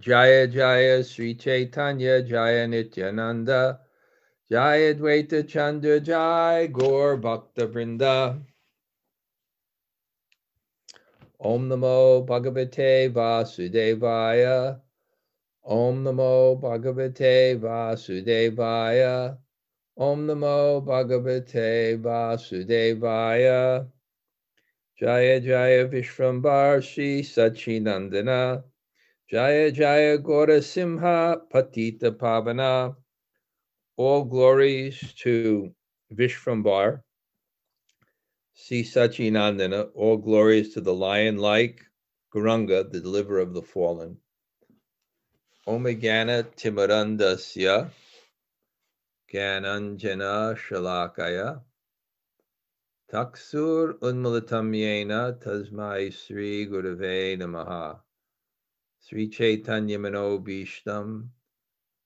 Jaya Jaya Sri Chaitanya Jaya Nityananda Jaya Dvaita Chandra Jaya Gaur Bhakta Vrinda. Om Namo Bhagavate Vasudevaya. Om Namo Bhagavate Vasudevaya. Om Namo Bhagavate Vasudevaya. Jaya Jaya Vishvambar Shri Sachinandana Jaya Jaya Gora Simha Patita Pavana. All glories to Vishvambar, Si Sachinandana. All glories to the lion-like Gauranga, the deliverer of the fallen. Omegana Timarandasya Gananjana Shalakaya Taksur Unmulatam Yena Tasmai Sri Gurave Namaha Sri Chaitanya Mano Bhishtam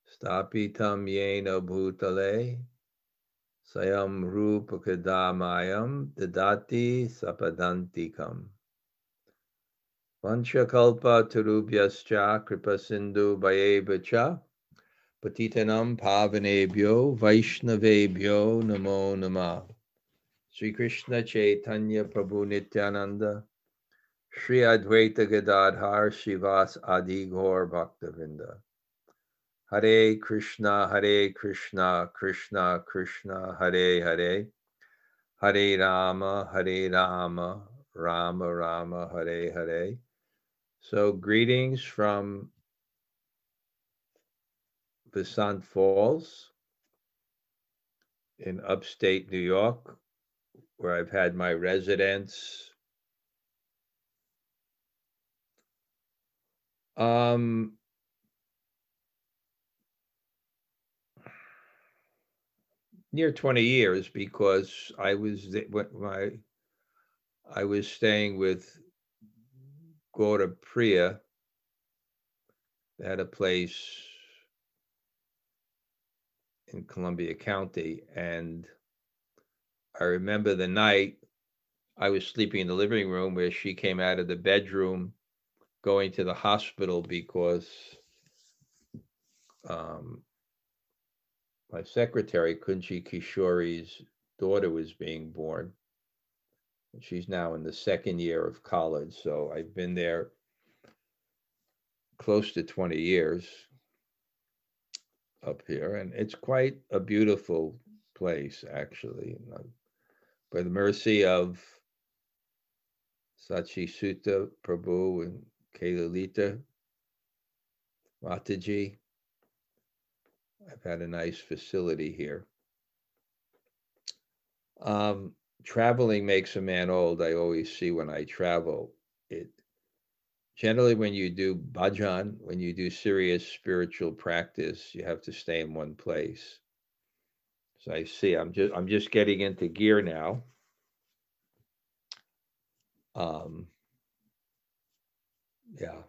Stapitam Yena Bhutale Sayam Rupa Kadamayam Dadati Sapadantikam. Vanchakalpa Tarubhyascha Kripa Sindhu Bhayevacha Patitanam Pavanebhyo Vaishnavebhyo Namo Nama Sri Krishna Chaitanya Prabhu Nityananda Sri Advaita Gadadhar Shivas Adi Gaur Bhaktavinda. Hare Krishna, Hare Krishna, Krishna Krishna, Hare Hare. Hare Rama, Hare Rama, Rama Rama, Hare Hare. So, greetings from Stuyvesant Falls in upstate New York, where I've had my residence Um, near 20 years because I was my I was staying with Gora Priya. Had a place in Columbia County, and I remember the night I was sleeping in the living room where she came out of the bedroom going to the hospital because um, my secretary, Kunji Kishori's daughter, was being born. She's now in the second year of college. So I've been there close to 20 years up here. And it's quite a beautiful place, actually. By the mercy of Sachi Sutta Prabhu and Kalalita Mataji. I've had a nice facility here. Um, traveling makes a man old. I always see when I travel. It generally when you do bhajan, when you do serious spiritual practice, you have to stay in one place. So I see. I'm just I'm just getting into gear now. Um, yeah.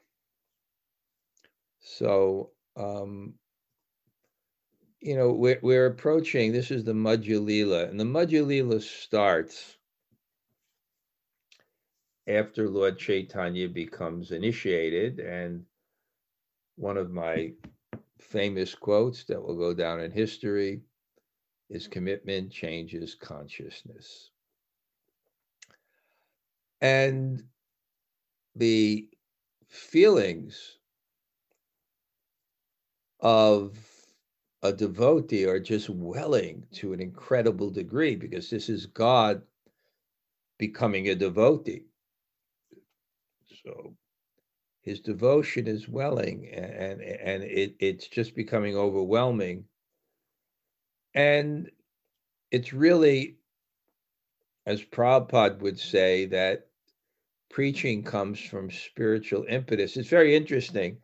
So, um, you know, we're, we're approaching, this is the Madhya and the Madhya starts after Lord Chaitanya becomes initiated. And one of my famous quotes that will go down in history is commitment changes consciousness. And the feelings of a devotee are just welling to an incredible degree because this is God becoming a devotee. So his devotion is welling and and it, it's just becoming overwhelming. And it's really, as Prabhupada would say, that preaching comes from spiritual impetus. It's very interesting.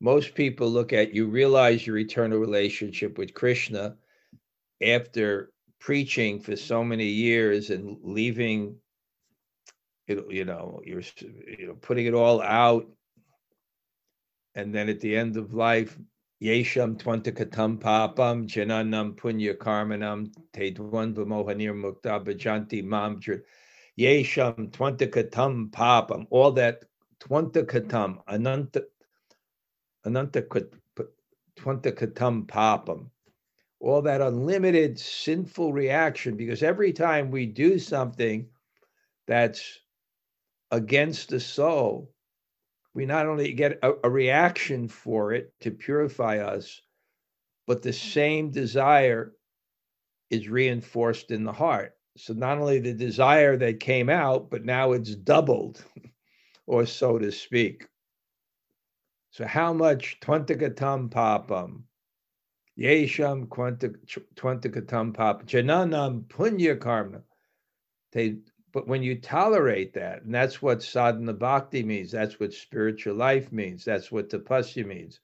Most people look at you realize your eternal relationship with Krishna after preaching for so many years and leaving it, you know, you're you know putting it all out, and then at the end of life, Yesham Twantakatam Papam Jananam Punya Karmanam Tedwan Mohanir Mukta Bajanti Mam Yesham, Twantakatam, Papam, all that Twantakatam, Ananta, twantakatam papam, all that unlimited sinful reaction, because every time we do something that's against the soul, we not only get a, a reaction for it to purify us, but the same desire is reinforced in the heart. So not only the desire that came out, but now it's doubled, or so to speak. So how much twantagatam papam, yesham twantagatam papam, jananam punya karma. They, but when you tolerate that, and that's what sadhana bhakti means, that's what spiritual life means, that's what tapasya means.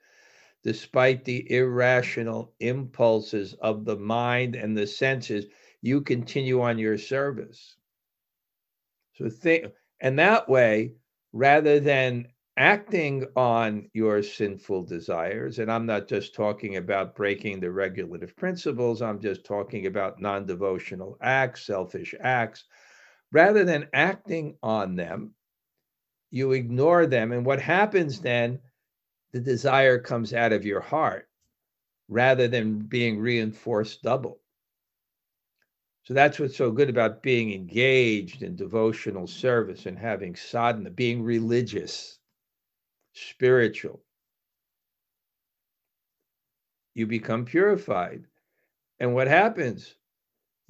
Despite the irrational impulses of the mind and the senses, you continue on your service. So think, and that way, rather than acting on your sinful desires, and I'm not just talking about breaking the regulative principles, I'm just talking about non devotional acts, selfish acts, rather than acting on them, you ignore them. And what happens then, the desire comes out of your heart rather than being reinforced double. So that's what's so good about being engaged in devotional service and having sadhana, being religious, spiritual. You become purified. And what happens?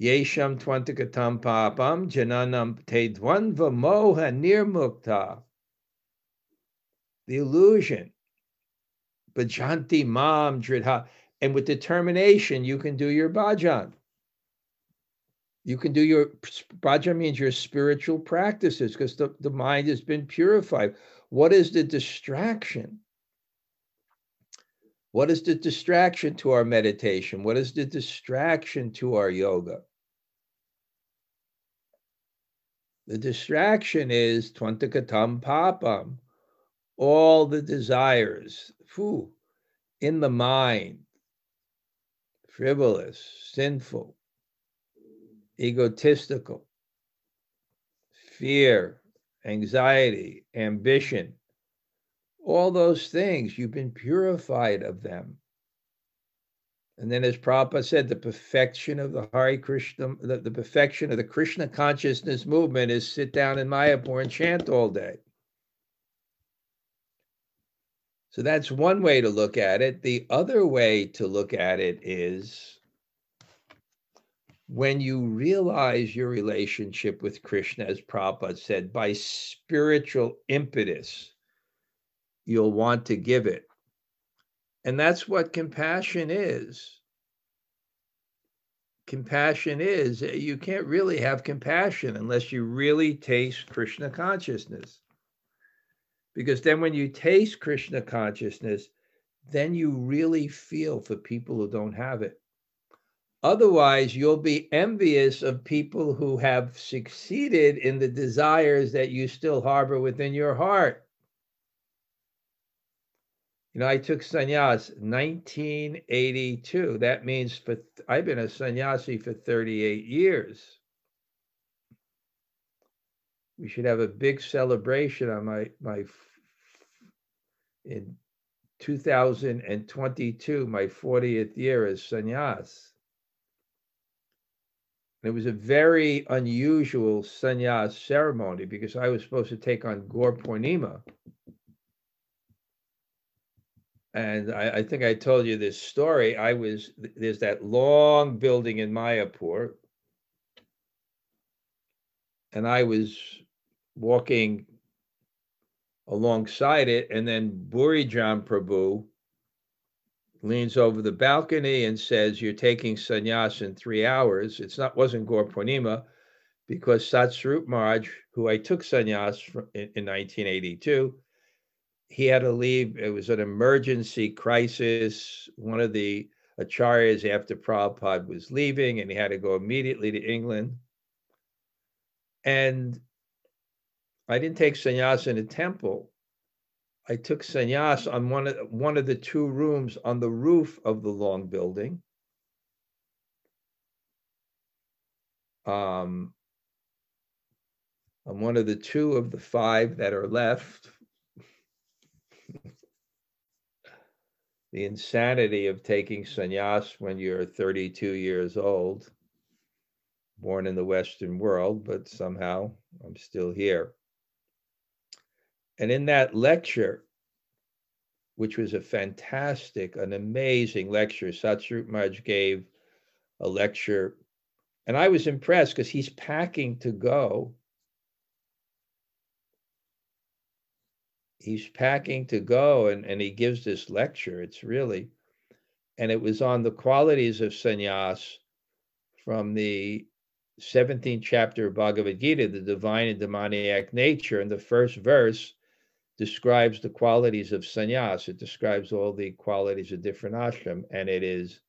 Yesham twantikatam papam jananam tedvanva moha nirmukta. The illusion. Bhajanti mam dridha. And with determination, you can do your bhajan. You can do your bhajan means your spiritual practices because the, the mind has been purified. What is the distraction? What is the distraction to our meditation? What is the distraction to our yoga? The distraction is twantakatam papam, all the desires, whew, in the mind, frivolous, sinful, egotistical, fear, anxiety, ambition, all those things, you've been purified of them. And then, as Prabhupada said, the perfection of the Hare Krishna, the, the perfection of the Krishna consciousness movement is sit down in Mayapur and chant all day. So that's one way to look at it. The other way to look at it is when you realize your relationship with Krishna, as Prabhupada said, by spiritual impetus, you'll want to give it. And that's what compassion is. Compassion is eh, you can't really have compassion unless you really taste Krishna consciousness. Because then, when you taste Krishna consciousness, then you really feel for people who don't have it. Otherwise, you'll be envious of people who have succeeded in the desires that you still harbor within your heart. You know, I took sannyas 1982. That means for I've been a sannyasi for 38 years. We should have a big celebration on my my in 2022, my 40th year as sannyas. It was a very unusual sannyas ceremony because I was supposed to take on Gaur Purnima. And I, I, think I told you this story. I was there's that long building in Mayapur, and I was walking alongside it, and then Bhurijan Prabhu leans over the balcony and says, "You're taking sannyas in three hours." It's not wasn't Gaur Purnima because Satsvarup Maharaj, who I took sannyas in, in 1982, he had to leave. It was an emergency crisis. One of the acharyas after Prabhupada was leaving, and he had to go immediately to England. And I didn't take sannyas in a temple. I took sannyas on one of one of the two rooms on the roof of the long building. Um, on one of the two of the five that are left. the insanity of taking sannyas when you're 32 years old, born in the Western world, but somehow I'm still here. And in that lecture, which was a fantastic, an amazing lecture, Satsvarup Maharaj gave a lecture. And I was impressed because he's packing to go. He's packing to go and, and he gives this lecture. It's really, and it was on the qualities of sannyas from the 17th chapter of Bhagavad Gita, the divine and demoniac nature. And the first verse describes the qualities of sannyas. It describes all the qualities of different ashram, and it is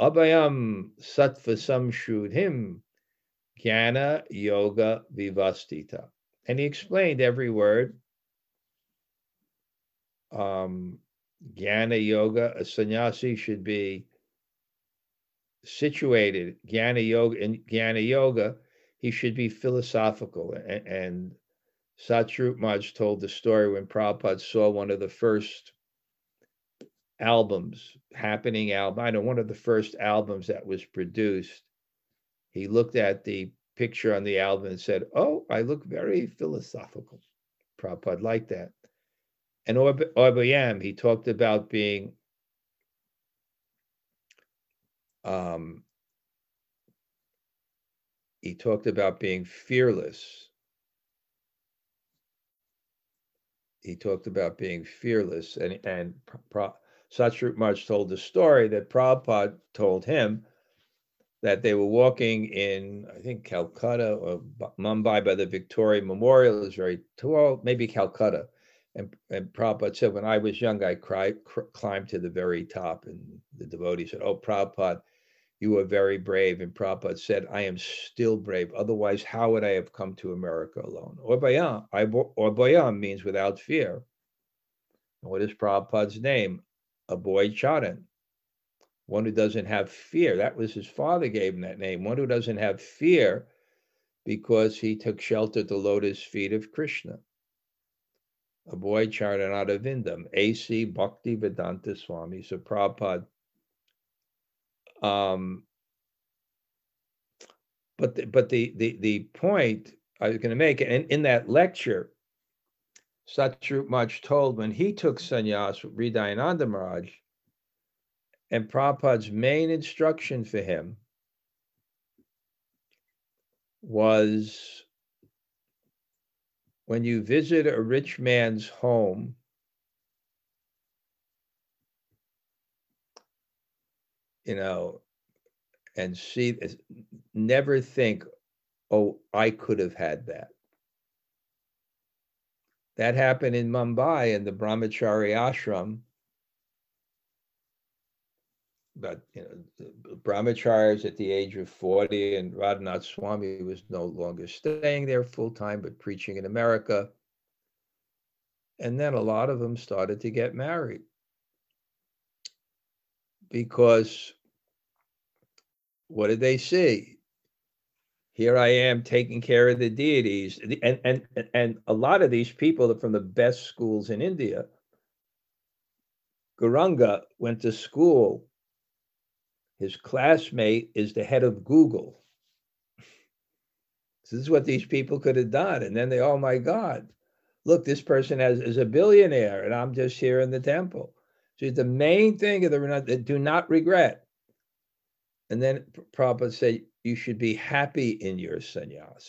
Abhayam Sattva Samshrudhim Jnana Yoga Vivastita. And he explained every word. Um, Jnana Yoga, a sannyasi should be situated. Jnana Yoga, in Jnana Yoga, he should be philosophical and, and Maharaj told the story when Prabhupada saw one of the first albums, happening album, I know one of the first albums that was produced. He looked at the picture on the album and said, Oh, I look very philosophical. Prabhupada liked that. And Orbayam, he talked about being um, he talked about being fearless he talked about being fearless, and and Pra, Maharaj told the story that Prabhupada told him that they were walking in, I think Calcutta or Mumbai by the Victoria Memorial. is very tall, maybe Calcutta. And, and Prabhupada said, when I was young, I cried, cr- climbed to the very top. And the devotee said, Oh, Prabhupada, you were very brave. And Prabhupada said, I am still brave. Otherwise, how would I have come to America alone? Orbayam, Orbayam means without fear. What is Prabhupada's name? Abhay Charan, one who doesn't have fear. That was his father gave him that name, one who doesn't have fear because he took shelter at the lotus feet of Krishna. Abhay Charanadavindam, A.C. Bhakti Vedanta Swami. So Prabhupada um, but the, but the, the the point I was going to make, and in that lecture, Maharaj told when he took sannyas with Hridayananda Maharaj, and Prabhupada's main instruction for him was when you visit a rich man's home, you know, and see, never think, oh, I could have had that. That happened in Mumbai in the Brahmachari ashram. But you know, Brahmacharis at the age of 40, and Radhanath Swami was no longer staying there full time, but preaching in America. And then a lot of them started to get married because what did they see? Here I am taking care of the deities, and and and a lot of these people are from the best schools in India. Gauranga went to school. His classmate is the head of Google. So this is what these people could have done, and then they, oh my God, look, this person has is a billionaire, and I'm just here in the temple. So the main thing of the do not regret. And then Prabhupada said, you should be happy in your sannyas.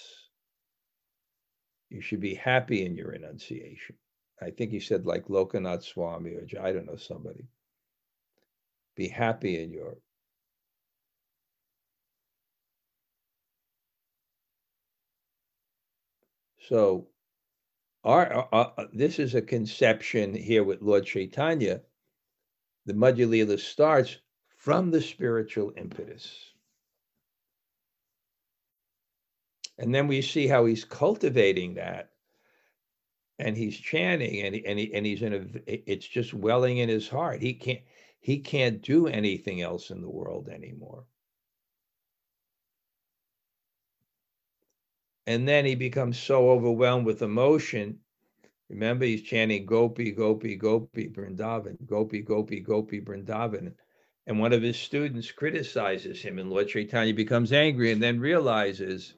You should be happy in your renunciation. I think he said like Lokanath Swami or I don't know somebody. Be happy in your So, our, our, uh, uh, this is a conception here with Lord Chaitanya the Madhya starts from the spiritual impetus. And then we see how he's cultivating that and he's chanting and, and, he, and he's in a it's just welling in his heart he can't he can't do anything else in the world anymore and then he becomes so overwhelmed with emotion Remember, he's chanting Gopi, Gopi, Gopi, Vrindavan, Gopi, Gopi, Gopi, Vrindavan. And one of his students criticizes him, and Lord Chaitanya becomes angry and then realizes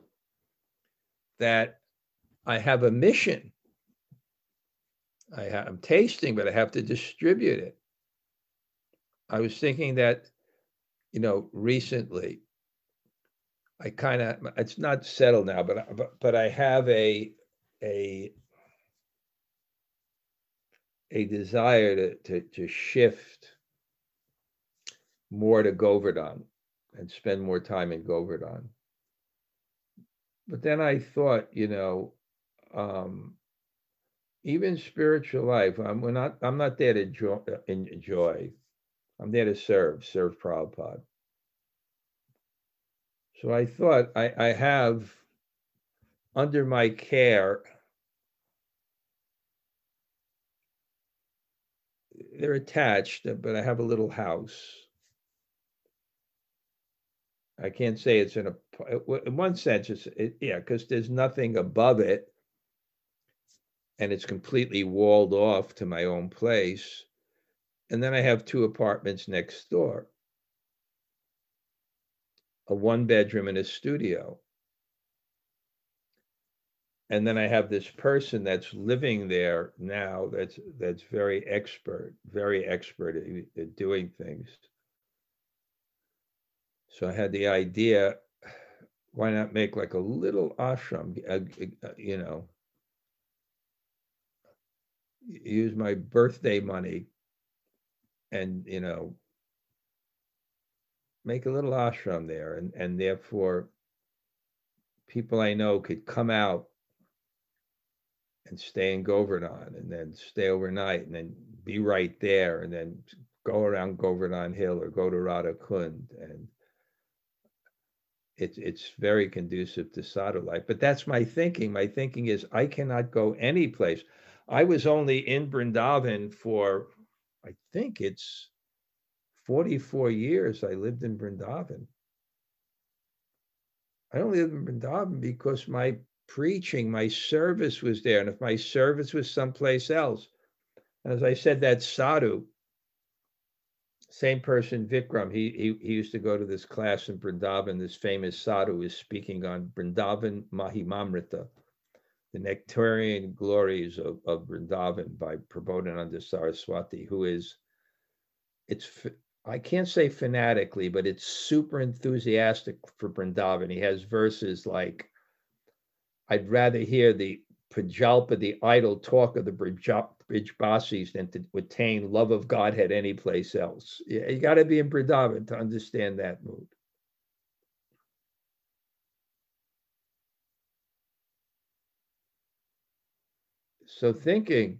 that I have a mission. I am tasting, but I have to distribute it. I was thinking that, you know, recently, I kind of it's not settled now, but but but I have a a a desire to to, to shift more to Govardhan and spend more time in Govardhan. But then I thought, you know, um, even spiritual life, I'm not I'm not there to enjoy, enjoy. I'm there to serve, serve Prabhupada. So I thought I, I have under my care they're attached, but I have a little house I can't say it's in a, in one sense, it's, it, yeah, because there's nothing above it. And it's completely walled off to my own place. And then I have two apartments next door a one bedroom and a studio. And then I have this person that's living there now that's that's very expert, very expert at, at doing things. So I had the idea, why not make like a little ashram, uh, uh, you know, use my birthday money and, you know, make a little ashram there. And, and therefore, people I know could come out and stay in Govardhan and then stay overnight and then be right there and then go around Govardhan Hill or go to Radha Kund and it's it's very conducive to sadhu life. But that's my thinking. My thinking is I cannot go any place. I was only in Brindavan for, I think it's 44 years. I lived in Brindavan. I only lived in Brindavan because my preaching, my service was there. And if my service was someplace else, and as I said, that sadhu, same person, Vikram, he, he, he used to go to this class in Brindavan. This famous sadhu is speaking on Brindavan Mahimamrita, the nectarian glories of, of Brindavan by Prabodhananda Saraswati, who is, it's, I can't say fanatically, but it's super enthusiastic for Brindavan. He has verses like, I'd rather hear the Prajalpa, the idle talk of the Brijbasis than to attain love of Godhead any place else. You got to be in Vrindavan to understand that mood. So thinking,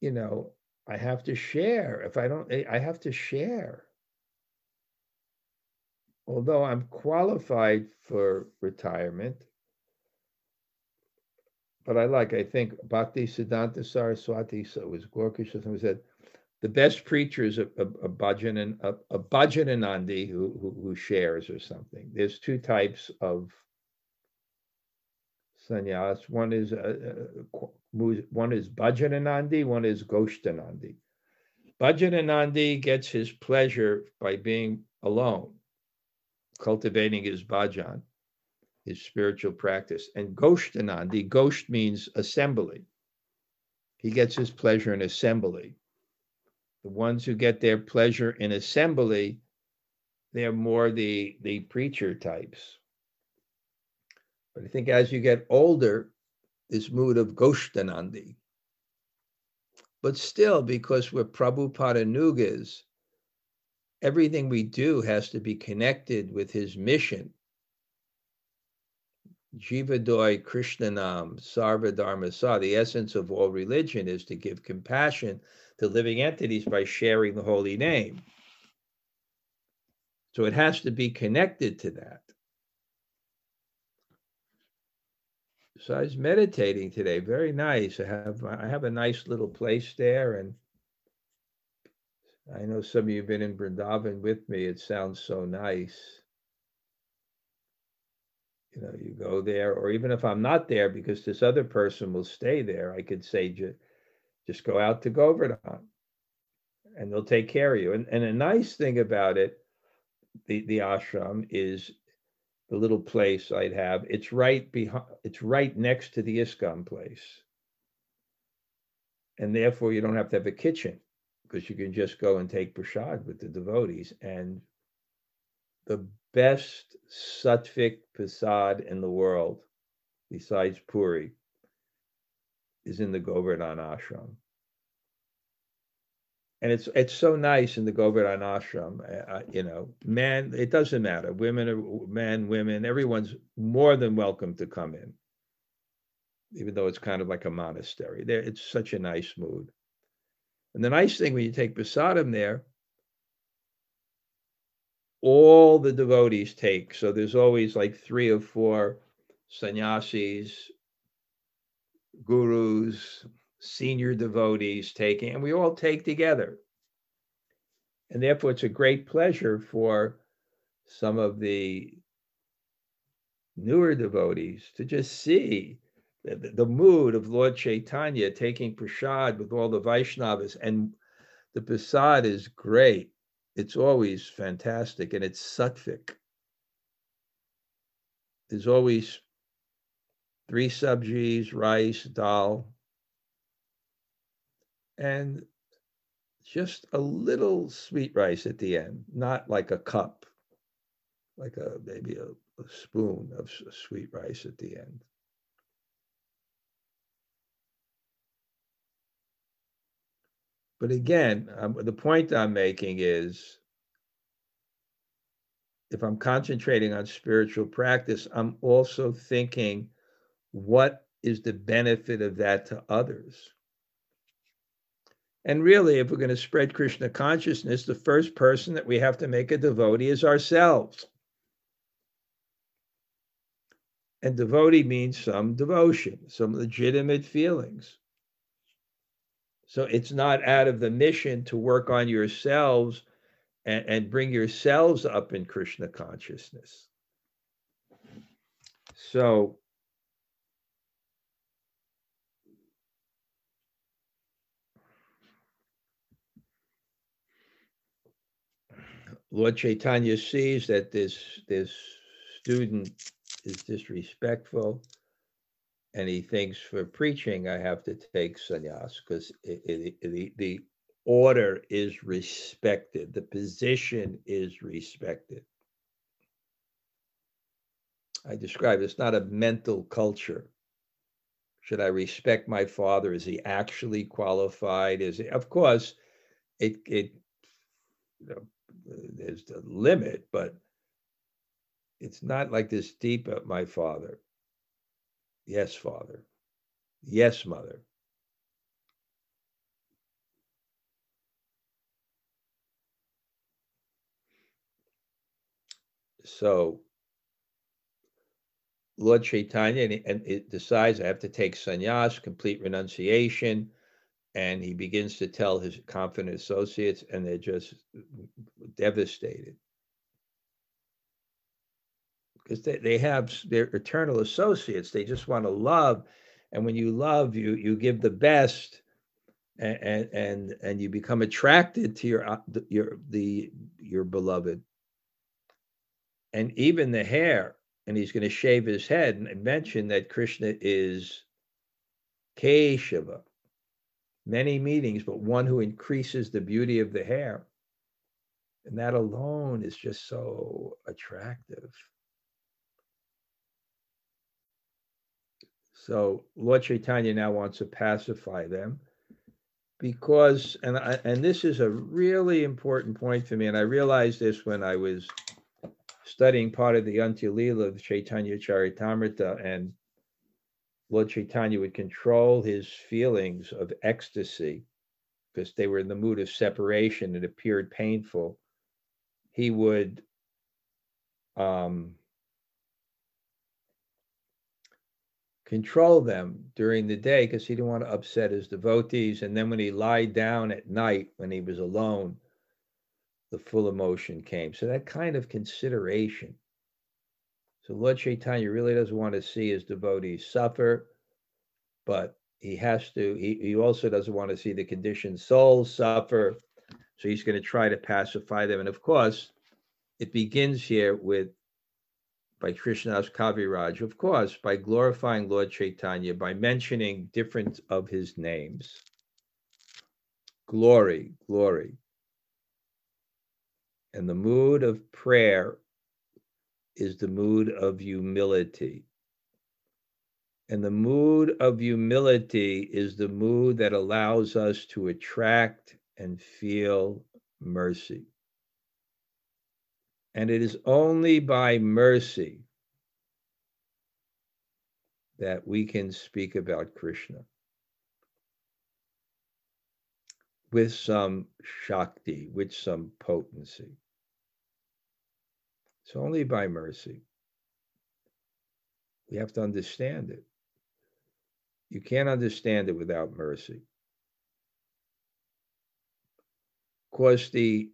you know, I have to share. If I don't, I have to share. Although I'm qualified for retirement, but I like, I think Bhakti Siddhanta Saraswati, so was Gorkisha, who said, the best preacher is a, a, bhajan and a, a bhajananandi who, who, who shares or something. There's two types of sannyas. One is uh, uh, one is bhajananandi, one is goshtanandi. Bhajananandi gets his pleasure by being alone, cultivating his bhajan his spiritual practice. And Goshtanandi, Gosht means assembly. He gets his pleasure in assembly. The ones who get their pleasure in assembly, they're more the, the preacher types. But I think as you get older, this mood of Goshtanandi. But still, because we're Prabhupada Nugas, everything we do has to be connected with his mission Jivadoy Krishnanam Sarva Dharma Sa. The essence of all religion is to give compassion to living entities by sharing the holy name. So it has to be connected to that. So I was meditating today. Very nice. I have I have a nice little place there, and I know some of you have been in Vrindavan with me. It sounds so nice You know, you go there, or even if I'm not there because this other person will stay there, I could say, just go out to Govardhan and they'll take care of you. And, and a nice thing about it, the, the ashram is the little place I'd have. It's right behind, it's right next to the ISKCON place. And therefore you don't have to have a kitchen because you can just go and take prasad with the devotees. And the best sattvic prasad in the world, besides Puri, is in the Govardhan ashram and it's it's so nice in the Govardhan ashram. Uh, you know, man, it doesn't matter. Women, men, women, everyone's more than welcome to come in, even though it's kind of like a monastery. There, it's such a nice mood. And the nice thing when you take prasadam there, all the devotees take. So there's always like three or four sannyasis, gurus, senior devotees taking, and we all take together. And therefore, it's a great pleasure for some of the newer devotees to just see the, the mood of Lord Chaitanya taking prasad with all the Vaishnavas. And the prasad is great. It's always fantastic and it's sattvic. There's always three sabjis, rice, dal, and just a little sweet rice at the end, not like a cup, like a maybe a, a spoon of sweet rice at the end. But again, um, the point I'm making is if I'm concentrating on spiritual practice, I'm also thinking, what is the benefit of that to others? And really, if we're going to spread Krishna consciousness, the first person that we have to make a devotee is ourselves. And devotee means some devotion, some legitimate feelings. So it's not out of the mission to work on yourselves and, and bring yourselves up in Krishna consciousness. So Lord Chaitanya sees that this this student is disrespectful, and he thinks for preaching I have to take sannyas because the the order is respected, the position is respected. I describe it's not a mental culture. Should I respect my father? Is he actually qualified? Is he? Of course, it it you know, there's the limit, but it's not like this deep at my father. Yes, father. Yes, mother. So Lord Chaitanya and, and it decides I have to take sannyas, complete renunciation, and he begins to tell his confident associates, and they're just devastated because they, they have their eternal associates. They just want to love, and when you love, you you give the best, and and and you become attracted to your uh, your the your beloved, and even the hair. And he's going to shave his head and mention that Krishna is Keshava many meanings but one who increases the beauty of the hair. And that alone is just so attractive. So Lord Chaitanya now wants to pacify them because, and I, and this is a really important point for me, and I realized this when I was studying part of the Antya of Chaitanya Charitamrita, and Lord Chaitanya would control his feelings of ecstasy because they were in the mood of separation. It appeared painful. He would um, control them during the day because he didn't want to upset his devotees. And then when he lied down at night, when he was alone, the full emotion came. So that kind of consideration. So Lord Chaitanya really doesn't want to see his devotees suffer, but he has to, he, he also doesn't want to see the conditioned souls suffer. So he's going to try to pacify them. And of course, it begins here with by Krishnadas Kaviraj, of course, by glorifying Lord Chaitanya, by mentioning different of his names. Glory, glory. And the mood of prayer is the mood of humility. And the mood of humility is the mood that allows us to attract and feel mercy. And it is only by mercy that we can speak about Krishna with some Shakti, with some potency. It's only by mercy. We have to understand it. You can't understand it without mercy. Of course, the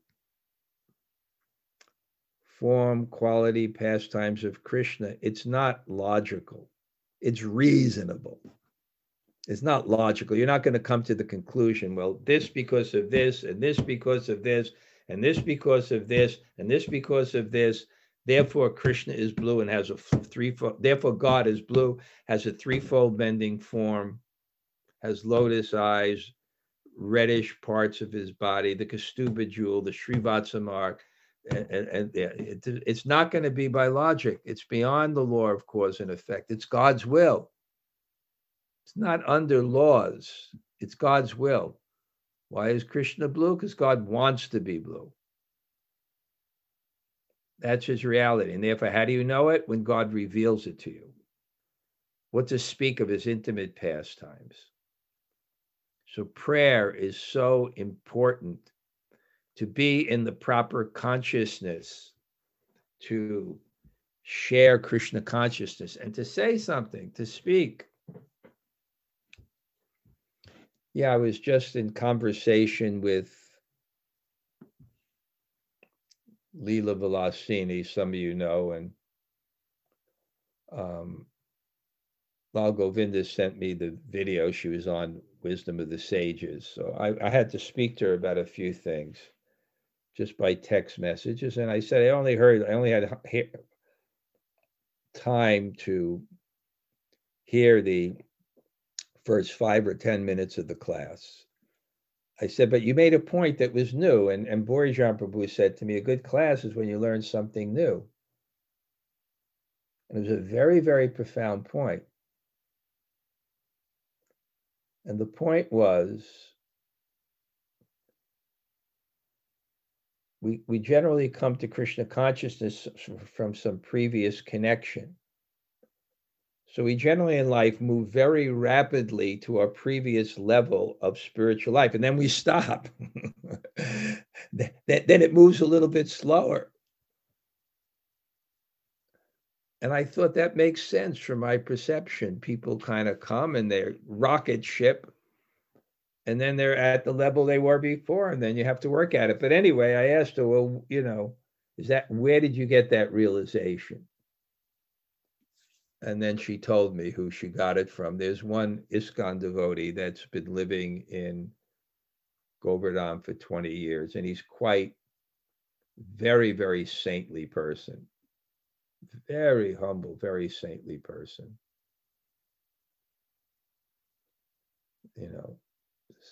form, quality, pastimes of Krishna, it's not logical. It's reasonable. It's not logical. You're not going to come to the conclusion, well, this because of this, and this because of this, and this because of this, and this because of this. Therefore, Krishna is blue and has a threefold. Therefore, God is blue, has a threefold bending form, has lotus eyes, reddish parts of his body, the Kaustubha jewel, the Srivatsa mark, and, and, it, it's not going to be by logic. It's beyond the law of cause and effect. It's God's will. It's not under laws. It's God's will. Why is Krishna blue? Because God wants to be blue. That's his reality. And therefore, how do you know it? When God reveals it to you. What to speak of his intimate pastimes. So prayer is so important to be in the proper consciousness, to share Krishna consciousness, and to say something, to speak. Yeah, I was just in conversation with Leela Vilasini, some of you know, and um, Lal Govinda sent me the video she was on Wisdom of the Sages. So I, I had to speak to her about a few things just by text messages. And I said, I only heard, I only had time to hear the first five or 10 minutes of the class. I said, but you made a point that was new. And, and Bhurijan Prabhu said to me, a good class is when you learn something new. And it was a very, very profound point. And the point was we, we generally come to Krishna consciousness from some previous connection. So we generally in life move very rapidly to our previous level of spiritual life, and then we stop. then, it moves a little bit slower. And I thought that makes sense from my perception. People kind of come and they rocket ship and then they're at the level they were before, and then you have to work at it. But anyway, I asked her, well, you know, is that where did you get that realization? And then she told me who she got it from. There's one ISKCON devotee that's been living in Govardhan for 20 years, and he's quite very, very saintly person. Very humble, very saintly person. You know,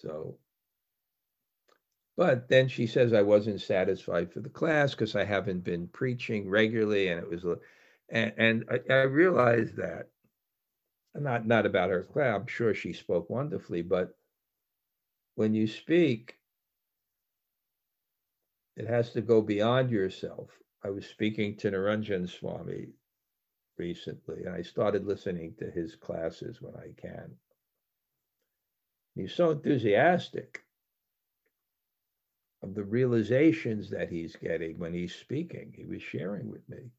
so, but then she says I wasn't satisfied for the class because I haven't been preaching regularly, and it was, and, and I, I realized that, not not about her class. I'm sure she spoke wonderfully, but when you speak, it has to go beyond yourself. I was speaking to Niranjan Swami recently, and I started listening to his classes when I can. He's so enthusiastic of the realizations that he's getting when he's speaking. He was sharing with me.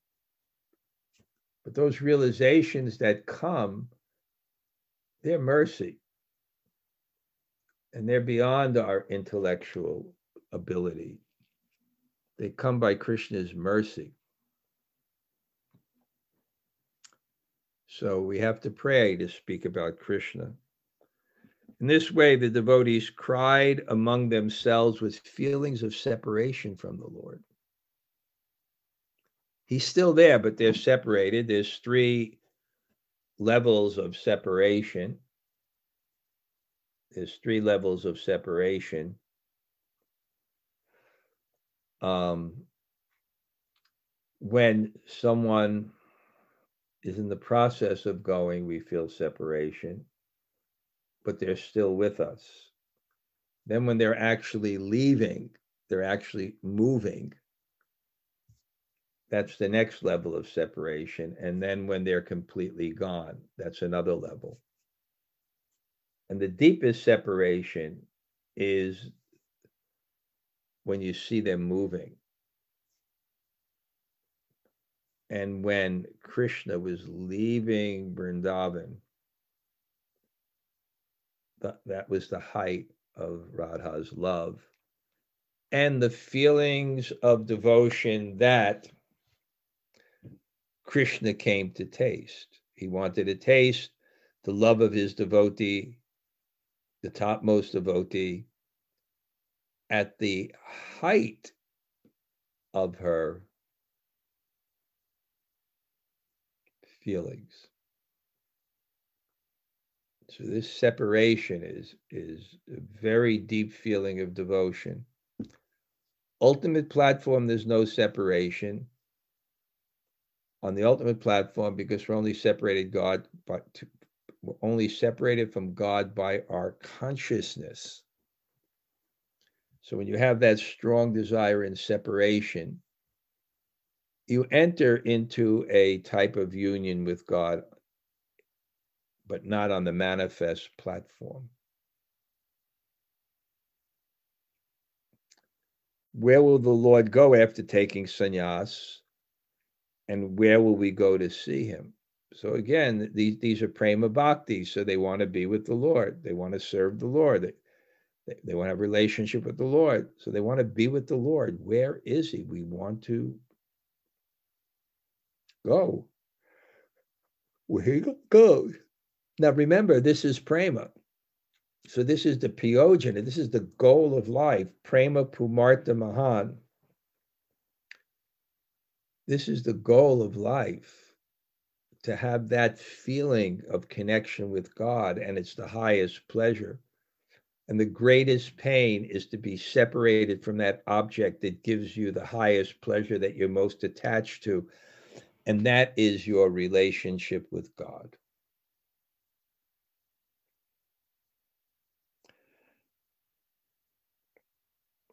But those realizations that come, they're mercy. And they're beyond our intellectual ability. They come by Krishna's mercy. So we have to pray to speak about Krishna. In this way, the devotees cried among themselves with feelings of separation from the Lord. He's still there, but they're separated. There's three levels of separation. There's three levels of separation. Um, when someone is in the process of going, we feel separation but they're still with us. Then, when they're actually leaving, they're actually moving. That's the next level of separation. And then, when they're completely gone, that's another level. And the deepest separation is when you see them moving. And when Krishna was leaving Vrindavan, that, that was the height of Radha's love. And the feelings of devotion that Krishna came to taste. He wanted to taste the love of his devotee, the topmost devotee, at the height of her feelings. So this separation is is a very deep feeling of devotion. Ultimate platform, there's no separation. On the ultimate platform, because we're only separated God, but we're only separated from God by our consciousness. So when you have that strong desire in separation, you enter into a type of union with God but not on the manifest platform. Where will the Lord go after taking sannyas? And where will we go to see him? So again, these, these are prema bhakti. So they want to be with the Lord. They want to serve the Lord. They, they, they want to have a relationship with the Lord. So they want to be with the Lord. Where is he? We want to go. Where he goes. Now remember, this is prema. So this is the prayojana. This is the goal of life. Prema pumarta mahan. This is the goal of life. To have that feeling of connection with God, and it's the highest pleasure. And the greatest pain is to be separated from that object that gives you the highest pleasure that you're most attached to. And that is your relationship with God.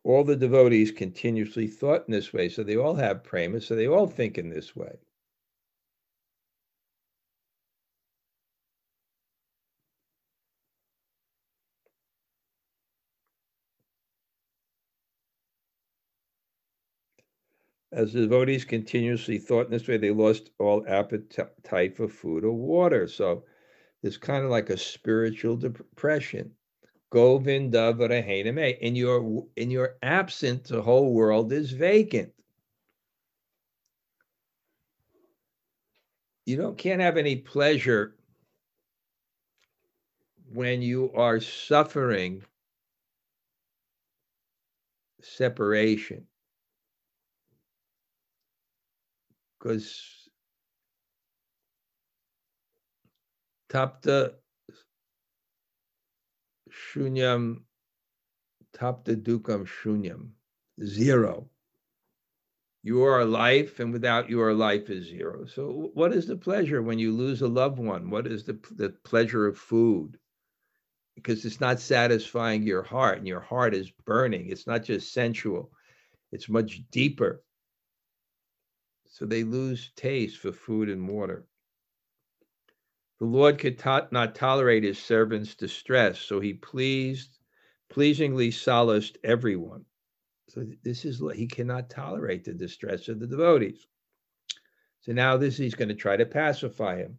All the devotees continuously thought in this way. So they all have prema, so they all think in this way. As the devotees continuously thought in this way, they lost all appetite for food or water. So it's kind of like a spiritual depression. Govinda virahena me. In your in your absence, the whole world is vacant. You don't can't have any pleasure when you are suffering separation. Because tapta shunyam tapta dukam shunyam, zero. You are life, and without you, our life is zero. So, what is the pleasure when you lose a loved one? What is the, the pleasure of food? Because it's not satisfying your heart, and your heart is burning. It's not just sensual, it's much deeper. So, they lose taste for food and water. The Lord could not tolerate his servants' distress, so he pleased, pleasingly solaced everyone. So this is he cannot tolerate the distress of the devotees. So now this he's going to try to pacify him.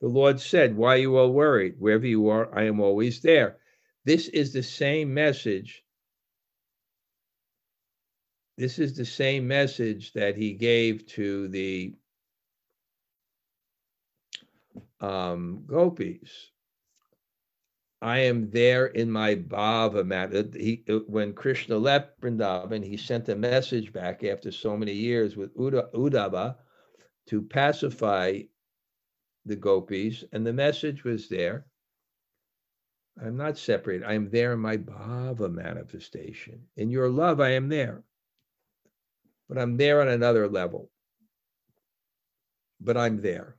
The Lord said, Why are you all worried? Wherever you are, I am always there. This is the same message. This is the same message that he gave to the um, gopis. I am there in my bhava matter. He, when Krishna left Vrindavan, he sent a message back after so many years with Uddhava to pacify the gopis, and the message was there. I'm not separate. I am there in my bhava manifestation. In your love, I am there. But I'm there on another level. But I'm there.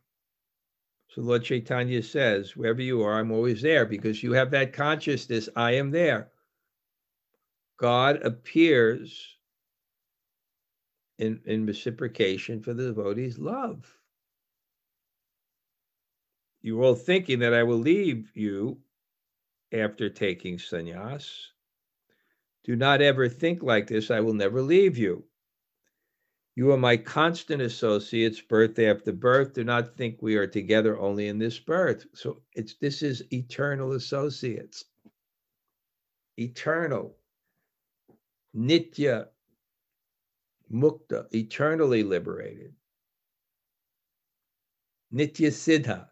So Lord Chaitanya says, wherever you are, I'm always there because you have that consciousness, I am there. God appears in, in reciprocation for the devotee's love. You're all thinking that I will leave you after taking sannyas. Do not ever think like this, I will never leave you. You are my constant associates, birth after birth. Do not think we are together only in this birth. So it's this is eternal associates. Eternal. Nitya mukta, eternally liberated. Nitya siddha.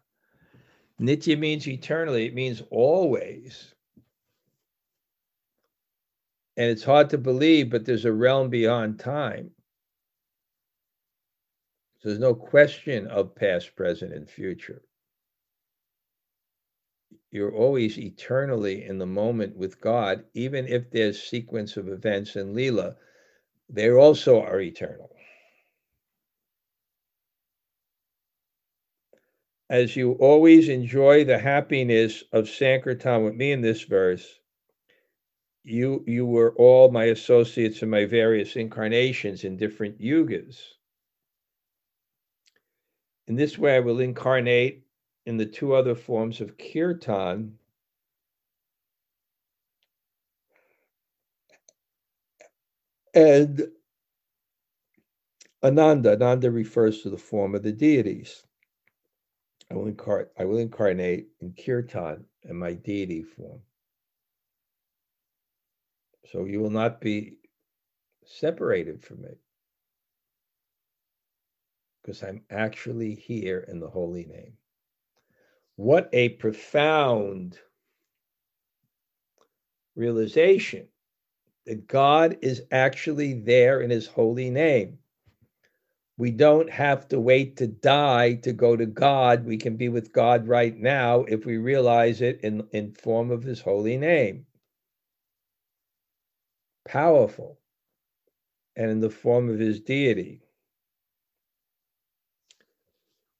Nitya means eternally, it means always. And it's hard to believe, but there's a realm beyond time. So there's no question of past, present, and future. You're always eternally in the moment with God, even if there's sequence of events and Leela, they also are eternal. As you always enjoy the happiness of Sankirtan with me in this verse, you you were all my associates in my various incarnations in different yugas. In this way, I will incarnate in the two other forms of kirtan. And Ananda, Ananda refers to the form of the deities. I will, incar- I will incarnate in kirtan and my deity form. So you will not be separated from me because I'm actually here in the holy name. What a profound realization that God is actually there in his holy name. We don't have to wait to die to go to God. We can be with God right now if we realize it in, in form of his holy name. Powerful. And in the form of his deity.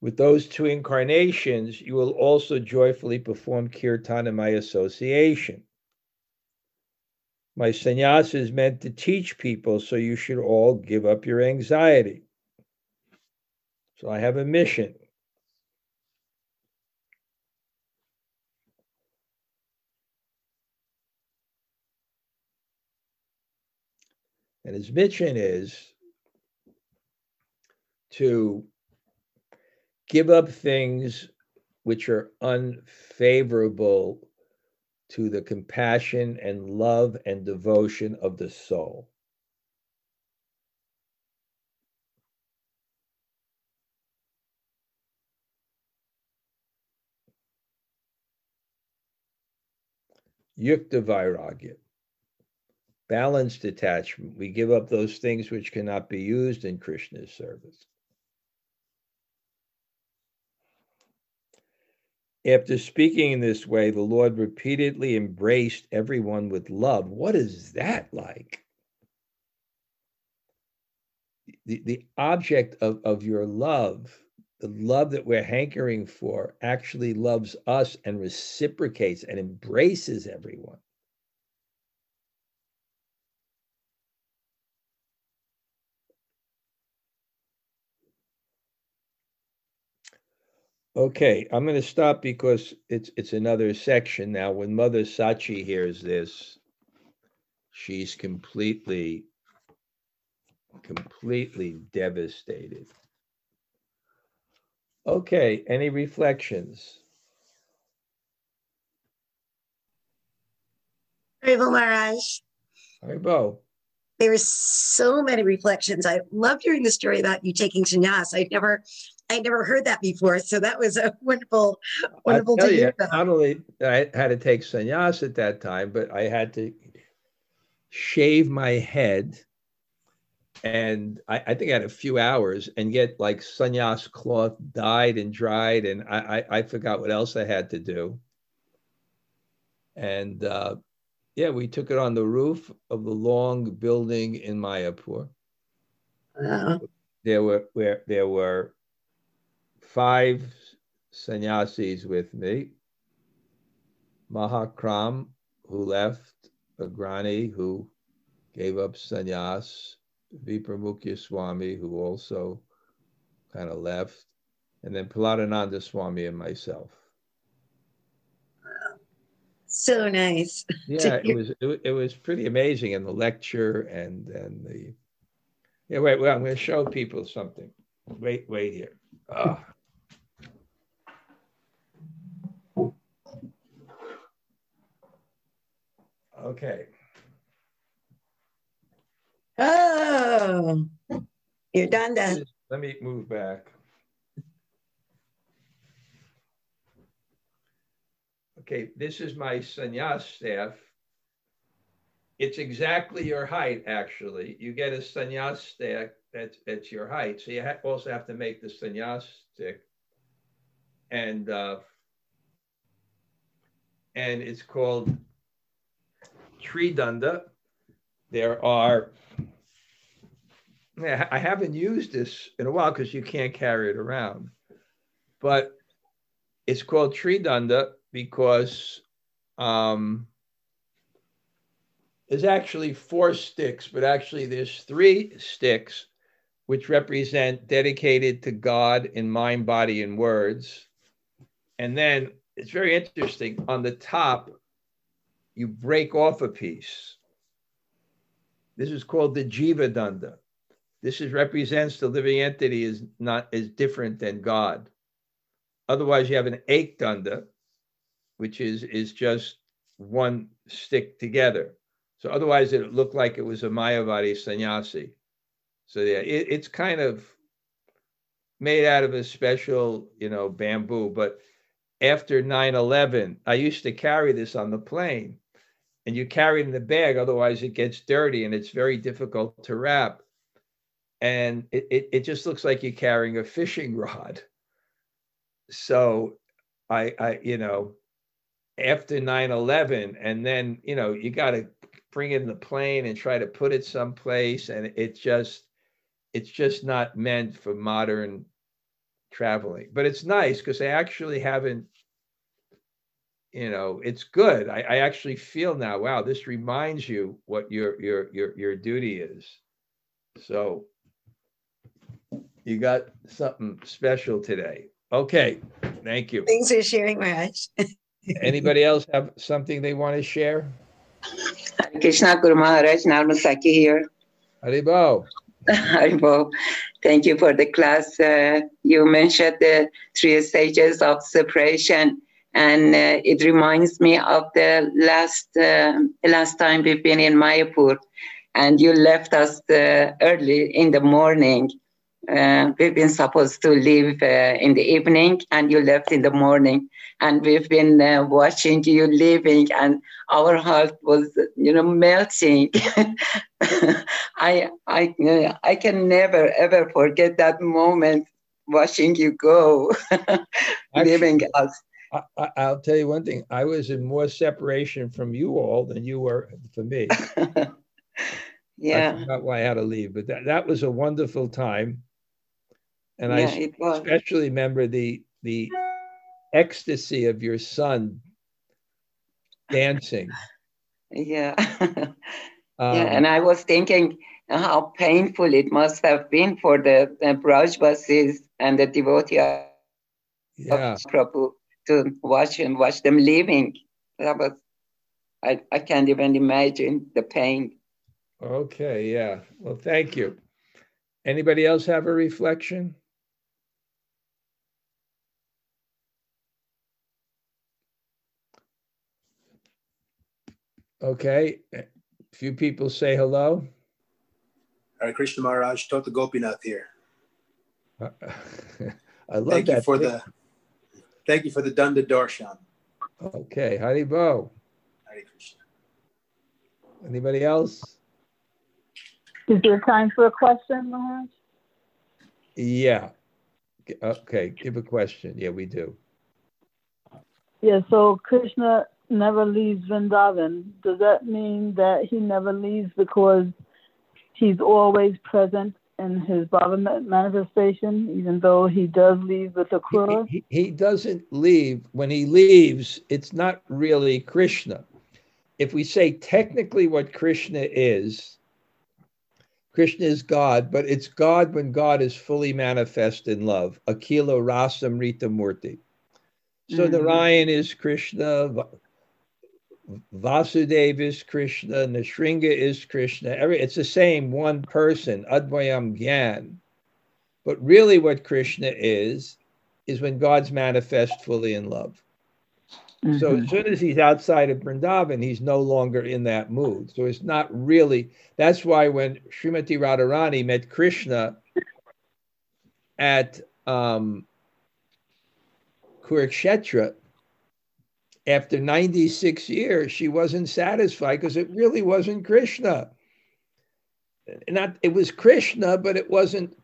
With those two incarnations, you will also joyfully perform kirtan in my association. My sannyas is meant to teach people, so you should all give up your anxiety. So I have a mission. And his mission is to give up things which are unfavorable to the compassion and love and devotion of the soul. Yukta Vairagya, balanced attachment. We give up those things which cannot be used in Krishna's service. After speaking in this way, the Lord repeatedly embraced everyone with love. What is that like? The, the object of, of your love, the love that we're hankering for, actually loves us and reciprocates and embraces everyone. Okay, I'm going to stop because it's it's another section now. When Mother Sachi hears this, she's completely completely devastated. Okay, any reflections? Haribol Maharaj. Haribol. There were so many reflections. I love hearing the story about you taking sannyas. I never, I never heard that before. So that was a wonderful, wonderful to hear. You, not only I had to take sannyas at that time, but I had to shave my head and I, I, think I had a few hours and get like sannyas cloth dyed and dried, and I, I, I forgot what else I had to do. And uh, yeah, we took it on the roof of the long building in Mayapur. Uh-huh. There were where there were five sannyasis with me. Mahakram, who left, Agrani, who gave up sannyas, Vipramukhya Swami, who also kind of left, and then Prahladananda Swami and myself. So nice. Yeah, it was it, it, was pretty amazing, in the lecture and and the yeah. Wait, well, I'm going to show people something. Wait, wait here. Oh. Okay. Oh, you're done then. Let me move back. Okay, this is my sannyas staff. It's exactly your height, actually. You get a sannyas staff that's, that's your height. So you ha also have to make the sannyas stick. And, uh, and it's called Tridanda. There are I haven't used this in a while because you can't carry it around. But it's called Tridanda because um, there's actually four sticks, but actually there's three sticks which represent dedicated to God in mind, body, and words. And then it's very interesting. On the top, you break off a piece. This is called the Jiva Danda. This is represents the living entity is not is different than God. Otherwise, you have an Ekdanda, which is is just one stick together. So otherwise, it looked like it was a Mayavadi sannyasi. So yeah, it, it's kind of made out of a special, you know, bamboo. But after 9-11, I used to carry this on the plane, and you carry it in the bag. Otherwise, it gets dirty, and it's very difficult to wrap and it, it, it just looks like you're carrying a fishing rod. So I, I you know, after 9-11, and then, you know, you got to bring it in the plane and try to put it someplace. And it just, it's just not meant for modern traveling. But it's nice because I actually haven't, you know, it's good. I, I actually feel now, wow, this reminds you what your your your your duty is. So you got something special today. Okay, thank you. Thanks for sharing, Maharaj. Anybody else have something they want to share? Krishna Guru Maharaj, Narmasaki here. Haribol. Haribol. Thank you for the class. Uh, you mentioned the three stages of separation, and uh, it reminds me of the last uh, last time we've been in Mayapur, and you left us uh, early in the morning uh, we've been supposed to leave uh, in the evening and you left in the morning and we've been uh, watching you leaving and our heart was you know melting. I i i can never ever forget that moment watching you go leaving us. I, will tell you one thing. I was in more separation from you all than you were for me. Yeah. I forgot why i had to leave but that, that was a wonderful time. And yeah, I especially remember the the ecstasy of your son dancing. Yeah. um, yeah, and I was thinking how painful it must have been for the, Brajvasis and the devotee yeah. of Prabhu to watch and watch them leaving. That was I, I can't even imagine the pain. Okay, yeah. Well, thank you. Anybody else have a reflection? Okay. A few people say hello. Hare Krishna Maharaj, Tota Gopinath here. Uh, I love Thank that. you for pic- the thank you for the Danda Darshan. Okay, Haribol. Hare Krishna. Anybody else? Is there time for a question, Maharaj? Yeah. Okay, give a question. Yeah, we do. Yeah, so Krishna never leaves Vrindavan. Does that mean that he never leaves because he's always present in his bhava manifestation, even though he does leave with the Akrura? He, he doesn't leave. When he leaves, it's not really Krishna. If we say technically what Krishna is, Krishna is God, but it's God when God is fully manifest in love. Akhila Rasamrita Murti. So Mhm. Narayan is Krishna, Vasudeva is Krishna, Nrisingha is Krishna. Every it's the same one person, Advayam Gyan. But really, what Krishna is, is when God's manifest fully in love. So Mhm. as soon as he's outside of Vrindavan, he's no longer in that mood. So it's not really. That's why when Srimati Radharani met Krishna at um, Kurukshetra, after 96 years, she wasn't satisfied because it really wasn't Krishna. Not it was Krishna, but it wasn't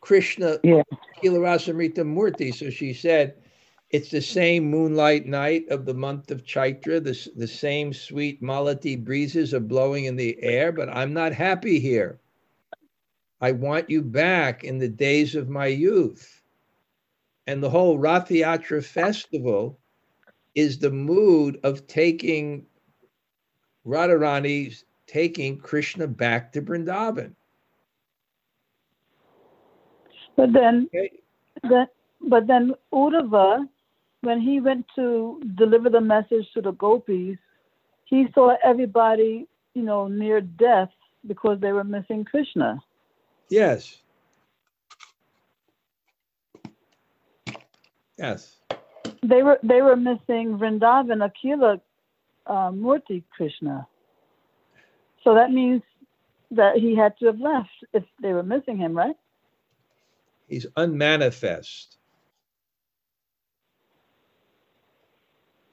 Krishna Yeah. Kilarasamrita Murti. So she said, it's the same moonlight night of the month of Chaitra. The, the same sweet Malati breezes are blowing in the air, but I'm not happy here. I want you back in the days of my youth. And the whole Rath Yatra festival is the mood of taking Radharani's taking Krishna back to Vrindavan. But then, Okay? then, but then Uddhava, when he went to deliver the message to the gopis, he saw everybody, you know, near death because they were missing Krishna. Yes. Yes. They were they were missing Vrindavan Akila uh, Murti Krishna. So that means that he had to have left if they were missing him, right? He's unmanifest.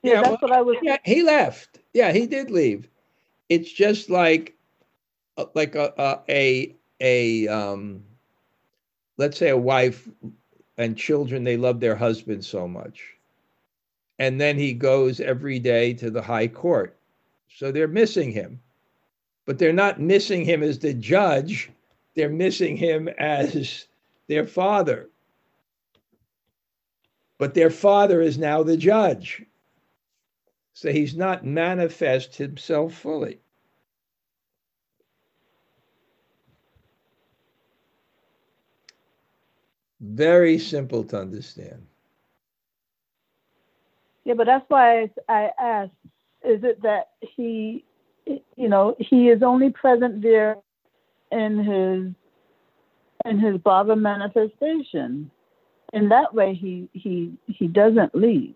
Yeah, Yeah, that's well, what I was. Yeah, he left. Yeah, he did leave. It's just like, uh, like a a a, a um, let's say a wife and children. They love their husband so much, and then he goes every day to the high court, so they're missing him, but they're not missing him as the judge. They're missing him as their father. But their father is now the judge. So he's not manifest himself fully. Very simple to understand. Yeah, but that's why I, I asked: Is it that he, you know, he is only present there in his in his bhava manifestation? In that way, he he he doesn't leave.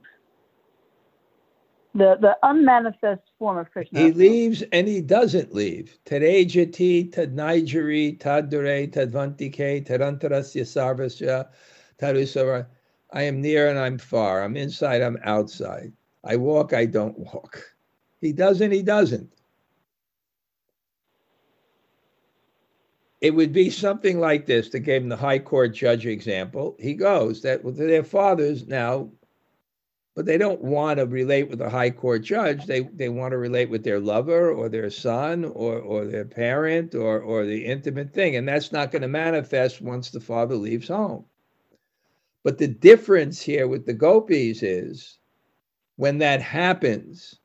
The the unmanifest form of Krishna. He leaves and he doesn't leave. Terejati, Tadnaijari, Tadure, Tadvantike, Tarantarasya Sarvasya, Tarusara. I am near and I'm far. I'm inside, I'm outside. I walk, I don't walk. He doesn't, he doesn't. It would be something like this that gave him the high court judge example. He goes that with their fathers now, but they don't want to relate with a high court judge. They they want to relate with their lover or their son or or their parent or or the intimate thing, and that's not going to manifest once the father leaves home. But the difference here with the gopis is when that happens,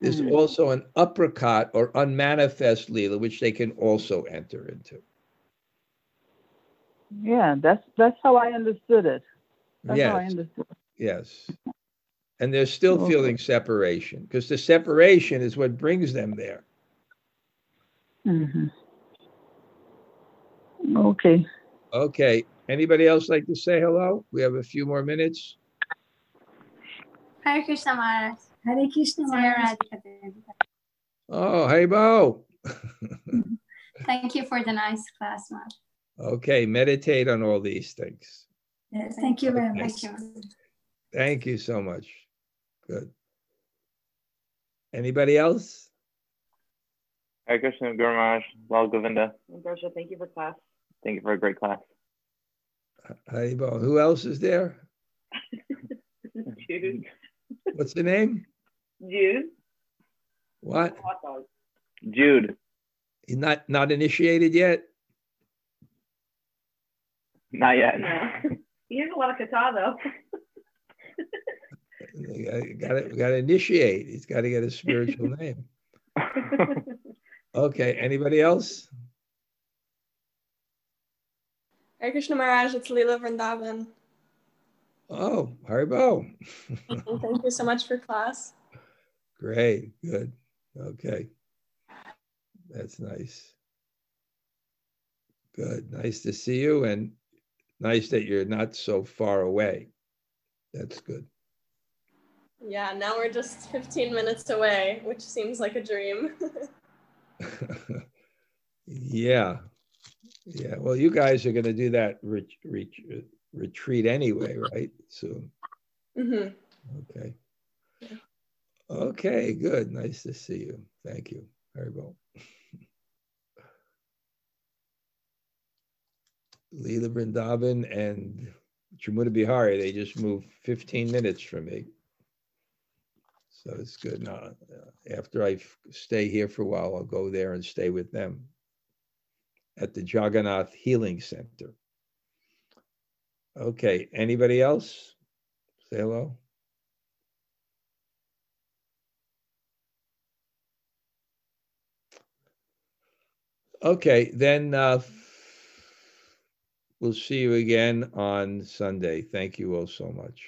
there's Mhm. also an aprakat or unmanifest lila, which they can also enter into. Yeah, that's that's how I understood it. That's how I Yes, understood. yes. And they're still Okay. feeling separation because the separation is what brings them there. hmm Okay. Okay. Anybody else like to say hello? We have a few more minutes. Hare Krishna Maharaj. Hare Krishna Maharaj. Oh, hey, Bo. Thank you for the nice class, Matt. Okay, meditate on all these things. Yes, thank you very much. Thank you. Thank you so much. Good. Anybody else? Hare Krishna, Guru Maharaj, Lal Govinda. Darsha, thank you for class. Thank you for a great class. Haribol. Who else is there? Jude. What's the name? Jude. What? Jude, He's not not initiated yet? not yet. No. He has a lot of kata though. Got to got to initiate. He's got to get a spiritual name. Okay. Anybody else? Hare Krishna Maharaj, it's Leela Vrindavan. Oh, Haribol. Thank you so much for class. Great. Good. Okay. That's nice. Good. Nice to see you and nice that you're not so far away. That's good. Yeah, now we're just 15 minutes away, which seems like a dream. yeah. Yeah. Well, you guys are going to do that ret- ret- retreat anyway, right? Soon. hmm Okay. Okay. Good. Nice to see you. Thank you. Haribol. Leela Vrindavan and Jamuna Bihari, they just moved 15 minutes from me. So it's good. Now, after I stay here for a while, I'll go there and stay with them at the Jagannath Healing Center. Okay, anybody else? Say hello. Okay, then uh, we'll see you again on Sunday. Thank you all so much.